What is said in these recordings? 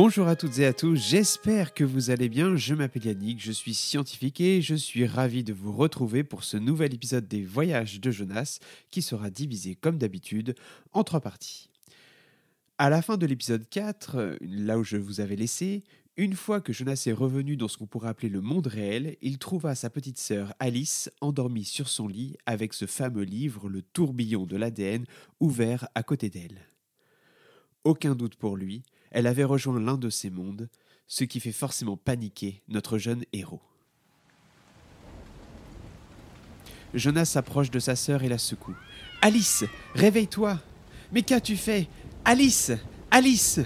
Bonjour à toutes et à tous, j'espère que vous allez bien. Je m'appelle Yannick, je suis scientifique et je suis ravi de vous retrouver pour ce nouvel épisode des Voyages de Jonas qui sera divisé comme d'habitude en trois parties. À la fin de l'épisode 4, là où je vous avais laissé, une fois que Jonas est revenu dans ce qu'on pourrait appeler le monde réel, il trouva sa petite sœur Alice endormie sur son lit avec ce fameux livre, Le tourbillon de l'ADN, ouvert à côté d'elle. Aucun doute pour lui, elle avait rejoint l'un de ces mondes, ce qui fait forcément paniquer notre jeune héros. Jonas s'approche de sa sœur et la secoue. Alice, réveille-toi Mais qu'as-tu fait? Alice Alice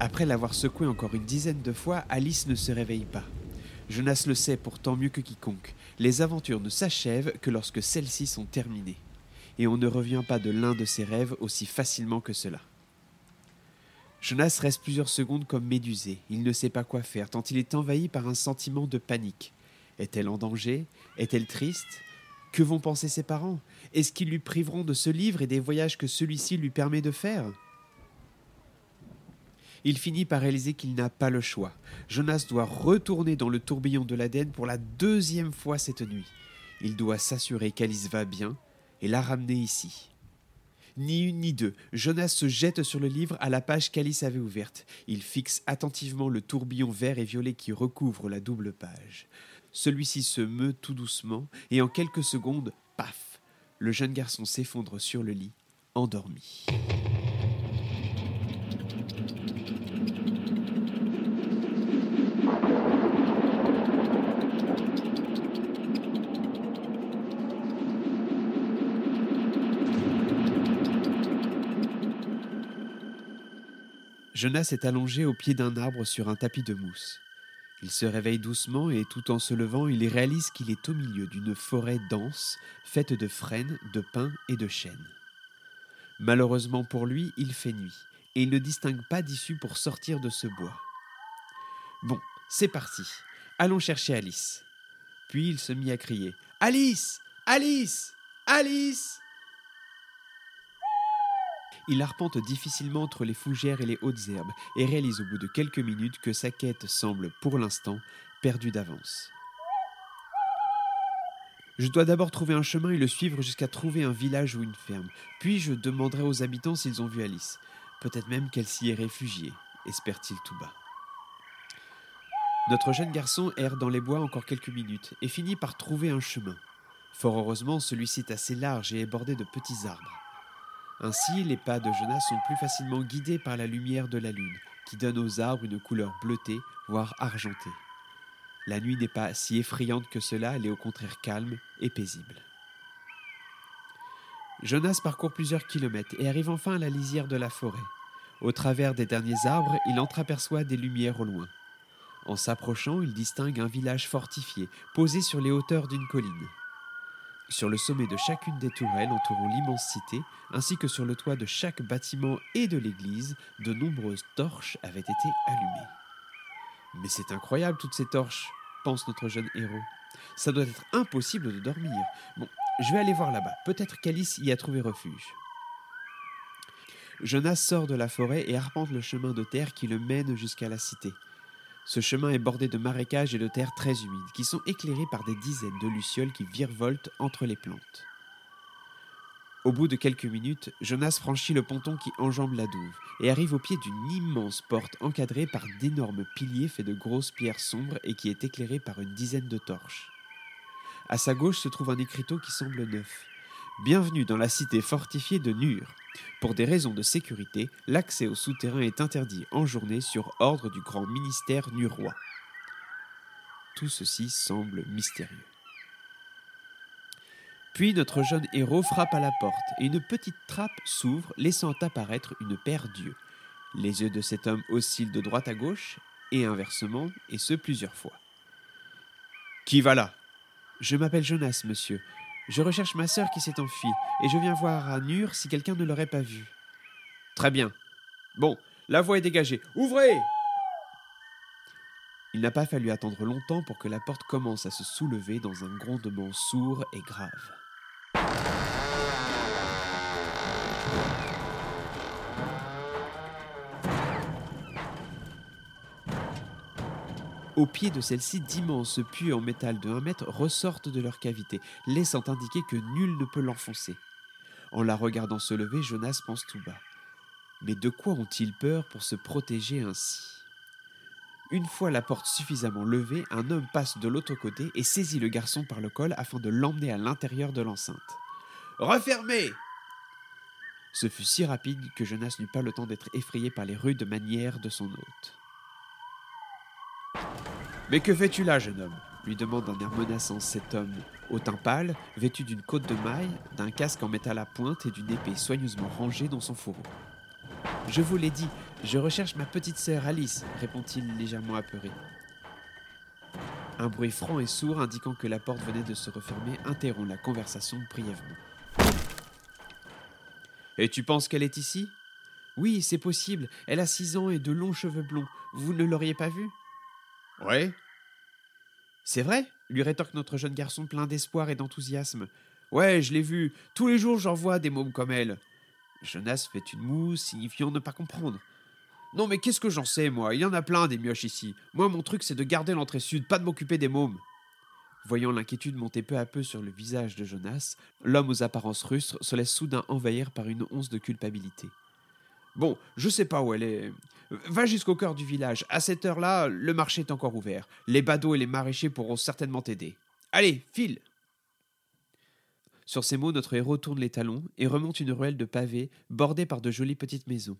Après l'avoir secouée encore une dizaine de fois, Alice ne se réveille pas. Jonas le sait pourtant mieux que quiconque. Les aventures ne s'achèvent que lorsque celles-ci sont terminées. Et on ne revient pas de l'un de ses rêves aussi facilement que cela. Jonas reste plusieurs secondes comme médusé. Il ne sait pas quoi faire, tant il est envahi par un sentiment de panique. Est-elle en danger? Est-elle triste? Que vont penser ses parents? Est-ce qu'ils lui priveront de ce livre et des voyages que celui-ci lui permet de faire? Il finit par réaliser qu'il n'a pas le choix. Jonas doit retourner dans le tourbillon de l'Aden pour la deuxième fois cette nuit. Il doit s'assurer qu'Alice va bien et la ramener ici. Ni une ni deux, Jonas se jette sur le livre à la page qu'Alice avait ouverte. Il fixe attentivement le tourbillon vert et violet qui recouvre la double page. Celui-ci se meut tout doucement, et en quelques secondes, paf, le jeune garçon s'effondre sur le lit, endormi. Jonas est allongé au pied d'un arbre sur un tapis de mousse. Il se réveille doucement et tout en se levant, il réalise qu'il est au milieu d'une forêt dense, faite de frênes, de pins et de chênes. Malheureusement pour lui, il fait nuit, et il ne distingue pas d'issue pour sortir de ce bois. Bon, c'est parti. Allons chercher Alice. Puis il se mit à crier Alice Alice Alice il arpente difficilement entre les fougères et les hautes herbes et réalise au bout de quelques minutes que sa quête semble, pour l'instant, perdue d'avance. Je dois d'abord trouver un chemin et le suivre jusqu'à trouver un village ou une ferme. Puis je demanderai aux habitants s'ils ont vu Alice. Peut-être même qu'elle s'y est réfugiée, espère-t-il tout bas. Notre jeune garçon erre dans les bois encore quelques minutes et finit par trouver un chemin. Fort heureusement, celui-ci est assez large et est bordé de petits arbres. Ainsi, les pas de Jonas sont plus facilement guidés par la lumière de la lune, qui donne aux arbres une couleur bleutée, voire argentée. La nuit n'est pas si effrayante que cela, elle est au contraire calme et paisible. Jonas parcourt plusieurs kilomètres et arrive enfin à la lisière de la forêt. Au travers des derniers arbres, il entreaperçoit des lumières au loin. En s'approchant, il distingue un village fortifié, posé sur les hauteurs d'une colline. Sur le sommet de chacune des tourelles entourant l'immense cité, ainsi que sur le toit de chaque bâtiment et de l'église, de nombreuses torches avaient été allumées. Mais c'est incroyable toutes ces torches, pense notre jeune héros. Ça doit être impossible de dormir. Bon, je vais aller voir là-bas. Peut-être qu'Alice y a trouvé refuge. Jonas sort de la forêt et arpente le chemin de terre qui le mène jusqu'à la cité. Ce chemin est bordé de marécages et de terres très humides, qui sont éclairés par des dizaines de lucioles qui virevoltent entre les plantes. Au bout de quelques minutes, Jonas franchit le ponton qui enjambe la douve et arrive au pied d'une immense porte encadrée par d'énormes piliers faits de grosses pierres sombres et qui est éclairée par une dizaine de torches. À sa gauche se trouve un écriteau qui semble neuf. Bienvenue dans la cité fortifiée de Nur. Pour des raisons de sécurité, l'accès au souterrain est interdit en journée sur ordre du grand ministère nurois. Tout ceci semble mystérieux. Puis notre jeune héros frappe à la porte et une petite trappe s'ouvre, laissant apparaître une paire d'yeux. Les yeux de cet homme oscillent de droite à gauche et inversement, et ce plusieurs fois. Qui va là? Je m'appelle Jonas, monsieur. Je recherche ma sœur qui s'est enfuie, et je viens voir à Nur si quelqu'un ne l'aurait pas vue. Très bien. Bon, la voie est dégagée. Ouvrez Il n'a pas fallu attendre longtemps pour que la porte commence à se soulever dans un grondement sourd et grave. Au pied de celle-ci, d'immenses puits en métal de 1 mètre ressortent de leur cavité, laissant indiquer que nul ne peut l'enfoncer. En la regardant se lever, Jonas pense tout bas. Mais de quoi ont-ils peur pour se protéger ainsi? Une fois la porte suffisamment levée, un homme passe de l'autre côté et saisit le garçon par le col afin de l'emmener à l'intérieur de l'enceinte. Refermez Ce fut si rapide que Jonas n'eut pas le temps d'être effrayé par les rudes manières de son hôte. Mais que fais-tu là, jeune homme? lui demande d'un air menaçant cet homme, au teint pâle, vêtu d'une côte de maille, d'un casque en métal à pointe et d'une épée soigneusement rangée dans son fourreau. Je vous l'ai dit, je recherche ma petite sœur Alice, répond-il légèrement apeuré. Un bruit franc et sourd indiquant que la porte venait de se refermer interrompt la conversation brièvement. Et tu penses qu'elle est ici? Oui, c'est possible. Elle a six ans et de longs cheveux blonds. Vous ne l'auriez pas vue? Ouais. C'est vrai lui rétorque notre jeune garçon plein d'espoir et d'enthousiasme. Ouais, je l'ai vue. Tous les jours, j'en vois des mômes comme elle. Jonas fait une moue, signifiant ne pas comprendre. Non, mais qu'est-ce que j'en sais, moi? Il y en a plein des mioches ici. Moi, mon truc, c'est de garder l'entrée sud, pas de m'occuper des mômes. Voyant l'inquiétude monter peu à peu sur le visage de Jonas, l'homme aux apparences rustres se laisse soudain envahir par une once de culpabilité. Bon, je sais pas où elle est. Va jusqu'au cœur du village. À cette heure-là, le marché est encore ouvert. Les badauds et les maraîchers pourront certainement t'aider. Allez, file Sur ces mots, notre héros tourne les talons et remonte une ruelle de pavés bordée par de jolies petites maisons.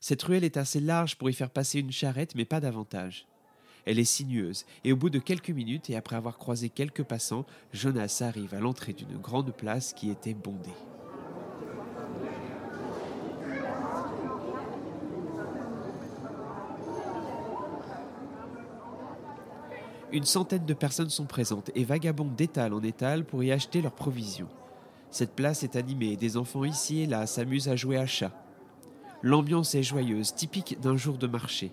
Cette ruelle est assez large pour y faire passer une charrette, mais pas davantage. Elle est sinueuse, et au bout de quelques minutes, et après avoir croisé quelques passants, Jonas arrive à l'entrée d'une grande place qui était bondée. Une centaine de personnes sont présentes et vagabondent d'étal en étal pour y acheter leurs provisions. Cette place est animée et des enfants ici et là s'amusent à jouer à chat. L'ambiance est joyeuse, typique d'un jour de marché.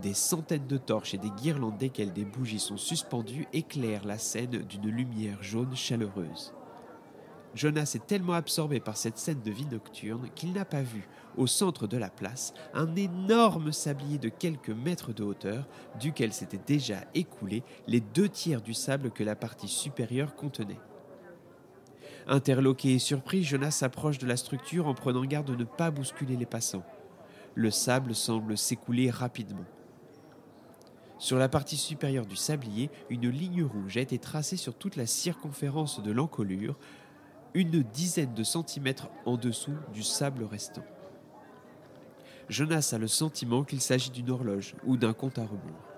Des centaines de torches et des guirlandes desquelles des bougies sont suspendues éclairent la scène d'une lumière jaune chaleureuse. Jonas est tellement absorbé par cette scène de vie nocturne qu'il n'a pas vu, au centre de la place, un énorme sablier de quelques mètres de hauteur, duquel s'étaient déjà écoulés les deux tiers du sable que la partie supérieure contenait. Interloqué et surpris, Jonas s'approche de la structure en prenant garde de ne pas bousculer les passants. Le sable semble s'écouler rapidement. Sur la partie supérieure du sablier, une ligne rouge a été tracée sur toute la circonférence de l'encolure, une dizaine de centimètres en dessous du sable restant. Jonas a le sentiment qu'il s'agit d'une horloge ou d'un compte à rebours.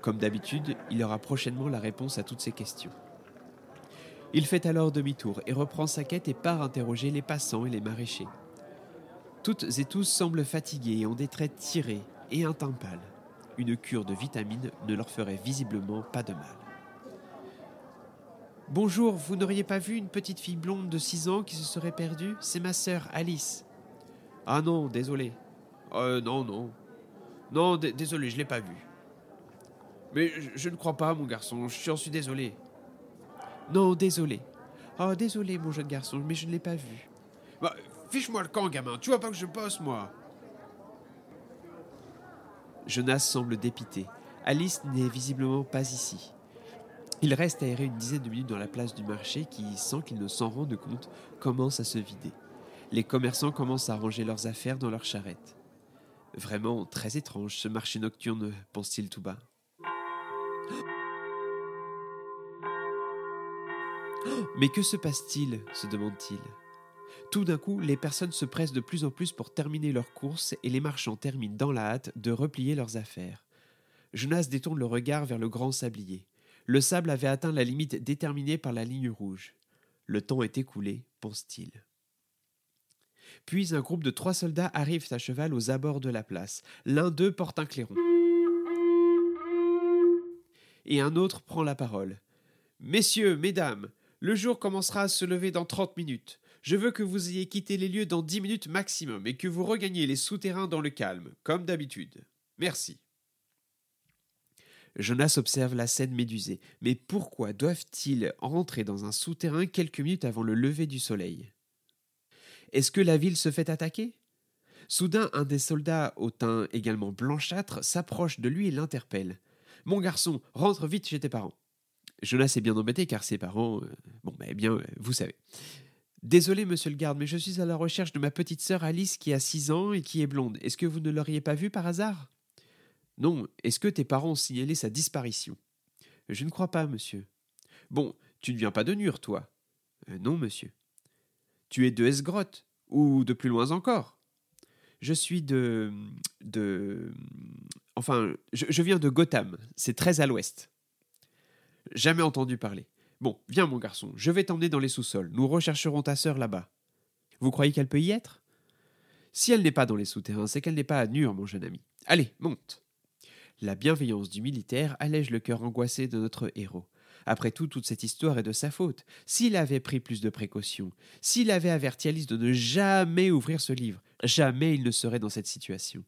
Comme d'habitude, il aura prochainement la réponse à toutes ces questions. Il fait alors demi-tour et reprend sa quête et part interroger les passants et les maraîchers. Toutes et tous semblent fatigués et ont des traits tirés et un teint pâle. Une cure de vitamines ne leur ferait visiblement pas de mal. Bonjour, vous n'auriez pas vu une petite fille blonde de 6 ans qui se serait perdue? C'est ma sœur Alice. Ah non, désolé. Euh, non, non. Non, désolé, je l'ai pas vue. Mais je, je, ne crois pas, mon garçon, je suis désolé. Non, désolé. Oh, désolé, mon jeune garçon, mais je ne l'ai pas vue. Bah, fiche-moi le camp, gamin, tu vois pas que je bosse, moi. Jonas semble dépité. Alice n'est visiblement pas ici. Il reste aéré une dizaine de minutes dans la place du marché qui, sans qu'il ne s'en rende compte, commence à se vider. Les commerçants commencent à ranger leurs affaires dans leurs charrettes. Vraiment très étrange ce marché nocturne, pense-t-il tout bas. Mais que se passe-t-il se demande-t-il. Tout d'un coup, les personnes se pressent de plus en plus pour terminer leurs courses et les marchands terminent dans la hâte de replier leurs affaires. Jonas détourne le regard vers le grand sablier. Le sable avait atteint la limite déterminée par la ligne rouge. Le temps est écoulé, pense-t-il. Puis un groupe de trois soldats arrivent à cheval aux abords de la place. L'un d'eux porte un clairon. Et un autre prend la parole. Messieurs, mesdames, le jour commencera à se lever dans trente minutes. Je veux que vous ayez quitté les lieux dans dix minutes maximum et que vous regagniez les souterrains dans le calme, comme d'habitude. Merci. Jonas observe la scène médusée. Mais pourquoi doivent-ils rentrer dans un souterrain quelques minutes avant le lever du soleil? Est-ce que la ville se fait attaquer? Soudain, un des soldats au teint également blanchâtre s'approche de lui et l'interpelle. Mon garçon, rentre vite chez tes parents. Jonas est bien embêté car ses parents. euh, bon, eh bien, euh, vous savez. Désolé, monsieur le garde, mais je suis à la recherche de ma petite sœur Alice qui a 6 ans et qui est blonde. Est-ce que vous ne l'auriez pas vue par hasard? Non. Est-ce que tes parents ont signalé sa disparition? Je ne crois pas, monsieur. Bon, tu ne viens pas de Nur, toi? Euh, Non, monsieur. Tu es de Esgrotte Ou de plus loin encore? Je suis de. de. Enfin, je, je viens de Gotham. C'est très à l'ouest. Jamais entendu parler. Bon, viens, mon garçon, je vais t'emmener dans les sous-sols. Nous rechercherons ta sœur là-bas. Vous croyez qu'elle peut y être? Si elle n'est pas dans les souterrains, c'est qu'elle n'est pas à Nur, mon jeune ami. Allez, monte. La bienveillance du militaire allège le cœur angoissé de notre héros. Après tout, toute cette histoire est de sa faute. S'il avait pris plus de précautions, s'il avait averti Alice de ne jamais ouvrir ce livre, jamais il ne serait dans cette situation.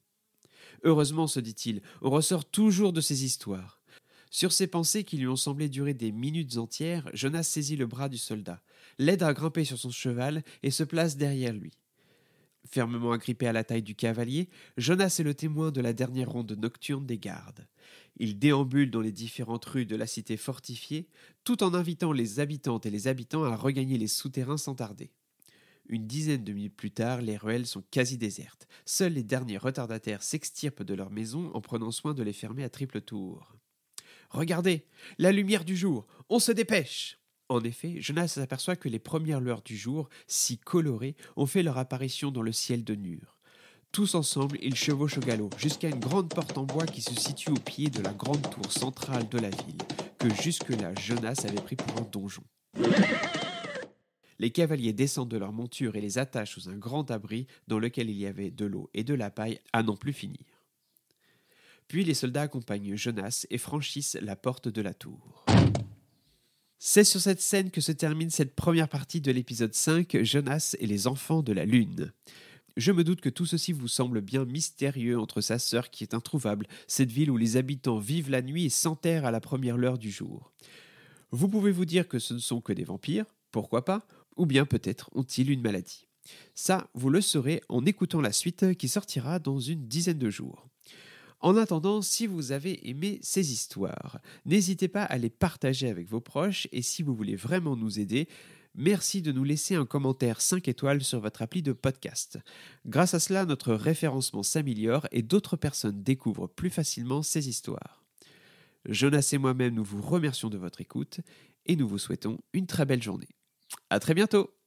Heureusement, se dit-il, on ressort toujours de ces histoires. Sur ces pensées qui lui ont semblé durer des minutes entières, Jonas saisit le bras du soldat, l'aide à grimper sur son cheval et se place derrière lui. Fermement agrippé à la taille du cavalier, Jonas est le témoin de la dernière ronde nocturne des gardes. Il déambule dans les différentes rues de la cité fortifiée, tout en invitant les habitantes et les habitants à regagner les souterrains sans tarder. Une dizaine de minutes plus tard, les ruelles sont quasi désertes. Seuls les derniers retardataires s'extirpent de leurs maisons en prenant soin de les fermer à triple tour. Regardez, la lumière du jour, on se dépêche. En effet, Jonas s'aperçoit que les premières lueurs du jour, si colorées, ont fait leur apparition dans le ciel de Nur. Tous ensemble, ils chevauchent au galop jusqu'à une grande porte en bois qui se situe au pied de la grande tour centrale de la ville, que jusque-là Jonas avait pris pour un donjon. Les cavaliers descendent de leur monture et les attachent sous un grand abri dans lequel il y avait de l'eau et de la paille à n'en plus finir. Puis les soldats accompagnent Jonas et franchissent la porte de la tour. C'est sur cette scène que se termine cette première partie de l'épisode 5, Jonas et les enfants de la Lune. Je me doute que tout ceci vous semble bien mystérieux entre sa sœur qui est introuvable, cette ville où les habitants vivent la nuit et s'enterrent à la première heure du jour. Vous pouvez vous dire que ce ne sont que des vampires, pourquoi pas, ou bien peut-être ont-ils une maladie. Ça, vous le saurez en écoutant la suite qui sortira dans une dizaine de jours. En attendant, si vous avez aimé ces histoires, n'hésitez pas à les partager avec vos proches et si vous voulez vraiment nous aider, merci de nous laisser un commentaire 5 étoiles sur votre appli de podcast. Grâce à cela, notre référencement s'améliore et d'autres personnes découvrent plus facilement ces histoires. Jonas et moi-même, nous vous remercions de votre écoute et nous vous souhaitons une très belle journée. À très bientôt!